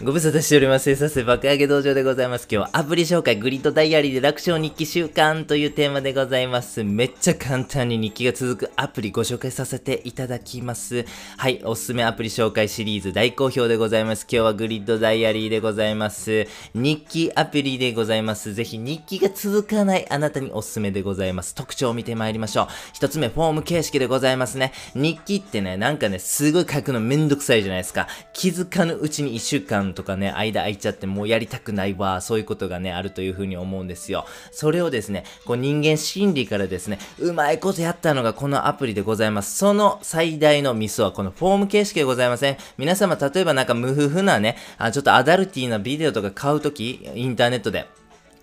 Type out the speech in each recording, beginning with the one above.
ご無沙汰しております。させ爆上げ道場でございます。今日はアプリ紹介グリッドダイアリーで楽勝日記週間というテーマでございます。めっちゃ簡単に日記が続くアプリご紹介させていただきます。はい、おすすめアプリ紹介シリーズ大好評でございます。今日はグリッドダイアリーでございます。日記アプリでございます。ぜひ日記が続かないあなたにおすすめでございます。特徴を見てまいりましょう。一つ目、フォーム形式でございますね。日記ってね、なんかね、すごい書くのめんどくさいじゃないですか。気づかぬうちに1週間とかね、間空いちゃってもうやりたくないわ、そういうことがね、あるというふうに思うんですよ。それをですね、こう人間心理からですね、うまいことやったのがこのアプリでございます。その最大のミスはこのフォーム形式でございません。皆様、例えばなんか無夫婦なね、あちょっとアダルティーなビデオとか買うとき、インターネットで。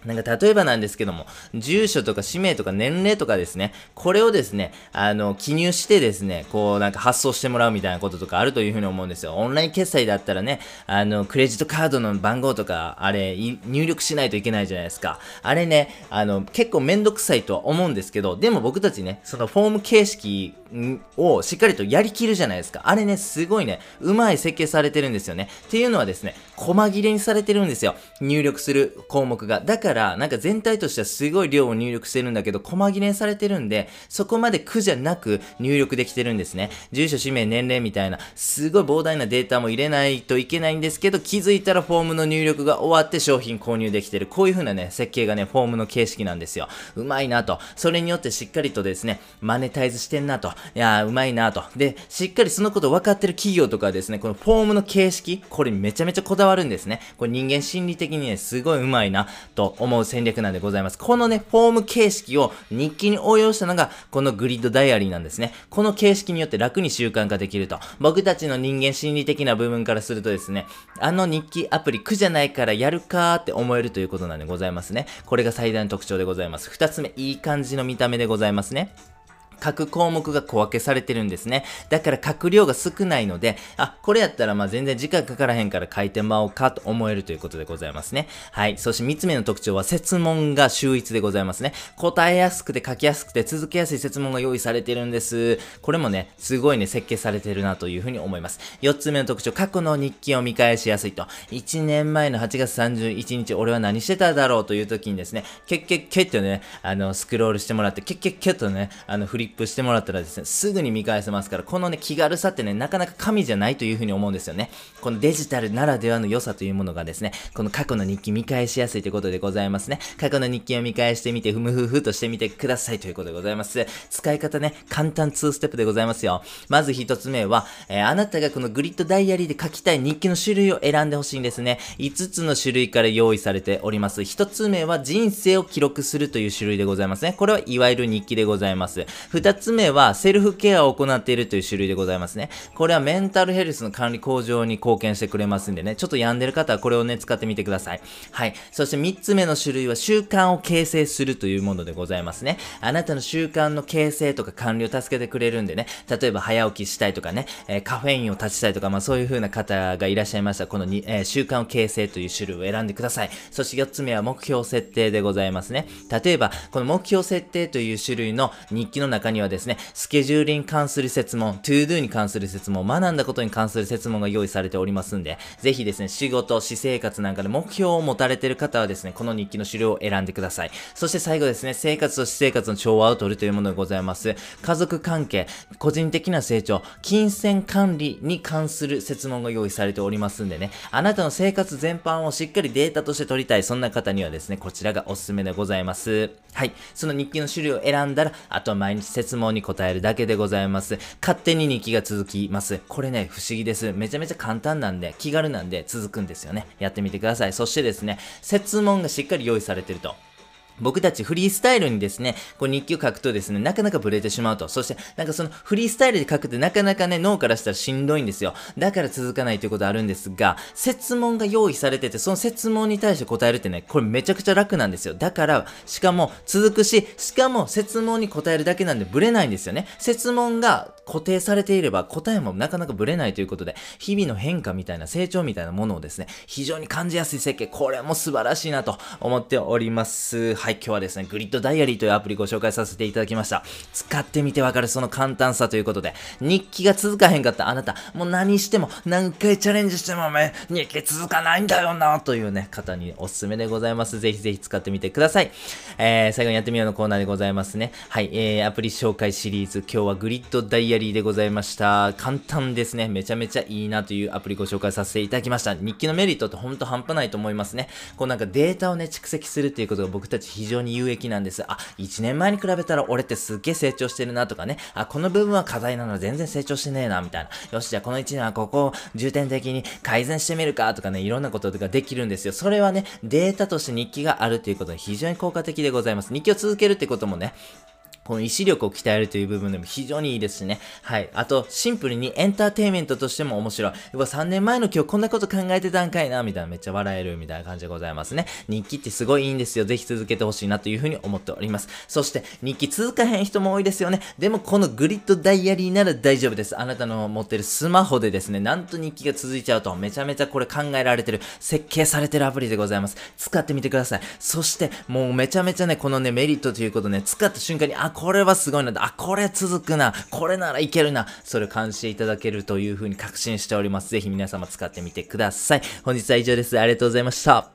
なんか例えばなんですけども、住所とか氏名とか年齢とかですね、これをですね、あの、記入してですね、こうなんか発送してもらうみたいなこととかあるというふうに思うんですよ。オンライン決済だったらね、あの、クレジットカードの番号とか、あれ、入力しないといけないじゃないですか。あれね、あの、結構めんどくさいとは思うんですけど、でも僕たちね、そのフォーム形式をしっかりとやりきるじゃないですか。あれね、すごいね、うまい設計されてるんですよね。っていうのはですね、細切れにされてるんですよ。入力する項目が。だから、なんか全体としてはすごい量を入力してるんだけど、細切れにされてるんで、そこまで苦じゃなく入力できてるんですね。住所、氏名、年齢みたいな、すごい膨大なデータも入れないといけないんですけど、気づいたらフォームの入力が終わって商品購入できてる。こういう風なね、設計がね、フォームの形式なんですよ。うまいなと。それによってしっかりとですね、マネタイズしてんなと。いやー、うまいなと。で、しっかりそのこと分かってる企業とかですね、このフォームの形式、これめちゃめちゃこだわるんですね。これ人間心理的にね、すごいうまいなと思う戦略なんでございます。このね、フォーム形式を日記に応用したのが、このグリッドダイアリーなんですね。この形式によって楽に習慣化できると。僕たちの人間心理的な部分からするとですね、あの日記アプリ苦じゃないからやるかーって思えるということなんでございますね。これが最大の特徴でございます。二つ目、いい感じの見た目でございますね。各項目が小分けされてるんですね。だから書く量が少ないので、あ、これやったらまあ全然時間かからへんから書いてまおうかと思えるということでございますね。はい。そして三つ目の特徴は設問が秀逸でございますね。答えやすくて書きやすくて続けやすい設問が用意されてるんです。これもね、すごいね、設計されてるなというふうに思います。四つ目の特徴、過去の日記を見返しやすいと。1年前の8月31日、俺は何してただろうという時にですね、けっけっけっとね、あの、スクロールしてもらって、けっけっけっとね、あの、フリップしてもらったらですね、すぐに見返せますから、このね、気軽さってね、なかなか神じゃないというふうに思うんですよね。このデジタルならではの良さというものがですね、この過去の日記見返しやすいということでございますね。過去の日記を見返してみて、ふむふふとしてみてくださいということでございます。使い方ね、簡単2ステップでございますよ。まず1つ目は、えーあなたがこのグリッドダイアリーで書きたい日記の種類を選んでほしいんですね。5つの種類から用意されております。1つ目は人生を記録するという種類でございますね。これはいわゆる日記でございます。2つ目はセルフケアを行っているという種類でございますね。これはメンタルヘルスの管理向上に貢献してくれますんでね、ちょっと病んでる方はこれをね、使ってみてください。はい。そして3つ目の種類は習慣を形成するというものでございますね。あなたの習慣の形成とか管理を助けてくれるんでね、例えば早起きしたいとかね、えーカフェインを断ちたいとか、まあそういう風な方がいらっしゃいましたら、このに、えー習慣を形成という種類を選んでください。そして4つ目は目標設定でございますね。例えば、この目標設定という種類の日記の中にはですね、スケジュールに関する設問、to do に関する設問、学んだことに関する設問が用意されておりますんで、ぜひですね、仕事、私生活なんかで目標を持たれている方はですね、この日記の種類を選んでください。そして最後ですね、生活と私生活の調和を取るというものでございます。家族関係、個人的な成長、金銭管理に関する設問が用意されておりますんでね、あなたの生活全般をしっかりデータとして取りたい、そんな方にはですね、こちらがおすすめでございます。はい。その日記の種類を選んだら、あとは毎日設問に答えるだけでございます。勝手に日記が続きます。これね、不思議です。めちゃめちゃ簡単なんで、気軽なんで続くんですよね。やってみてください。そしてですね、設問がしっかり用意されてると。僕たちフリースタイルにですね、こう日記を書くとですね、なかなかブレてしまうと。そして、なんかそのフリースタイルで書くってなかなかね、脳からしたらしんどいんですよ。だから続かないということあるんですが、設問が用意されてて、その設問に対して答えるってね、これめちゃくちゃ楽なんですよ。だから、しかも続くし、しかも設問に答えるだけなんでブレないんですよね。設問が固定されていれば答えもなかなかブレないということで、日々の変化みたいな成長みたいなものをですね、非常に感じやすい設計、これも素晴らしいなと思っております。はい、今日はですね、グリッドダイアリーというアプリご紹介させていただきました。使ってみてわかるその簡単さということで、日記が続かへんかったあなた、もう何しても、何回チャレンジしても、め、日記続かないんだよな、というね、方におすすめでございます。ぜひぜひ使ってみてください。えー、最後にやってみようのコーナーでございますね。はい、えー、アプリ紹介シリーズ、今日はグリッドダイアリーでございました。簡単ですね。めちゃめちゃいいなというアプリご紹介させていただきました。日記のメリットってほんと半端ないと思いますね。こうなんかデータをね、蓄積するっていうことが僕たち非常に有益なんです。あ、1年前に比べたら俺ってすっげえ成長してるなとかね。あ、この部分は課題なの全然成長してねえな、みたいな。よし、じゃあこの1年はここを重点的に改善してみるかとかね、いろんなこととかできるんですよ。それはね、データとして日記があるということに非常に効果的でございます。日記を続けるってこともね、この意志力を鍛えるという部分でも非常にいいですしね。はい。あと、シンプルにエンターテイメントとしても面白い。うわ、3年前の今日こんなこと考えてたんかいな、みたいなめっちゃ笑えるみたいな感じでございますね。日記ってすごいいいんですよ。ぜひ続けてほしいなというふうに思っております。そして、日記続かへん人も多いですよね。でも、このグリッドダイアリーなら大丈夫です。あなたの持ってるスマホでですね、なんと日記が続いちゃうと、めちゃめちゃこれ考えられてる、設計されてるアプリでございます。使ってみてください。そして、もうめちゃめちゃね、このね、メリットということね、使った瞬間に、あ、これはすごいな。あ、これ続くな、これならいけるな、それを感じていただけるというふうに確信しております。ぜひ皆様使ってみてください。本日は以上です。ありがとうございました。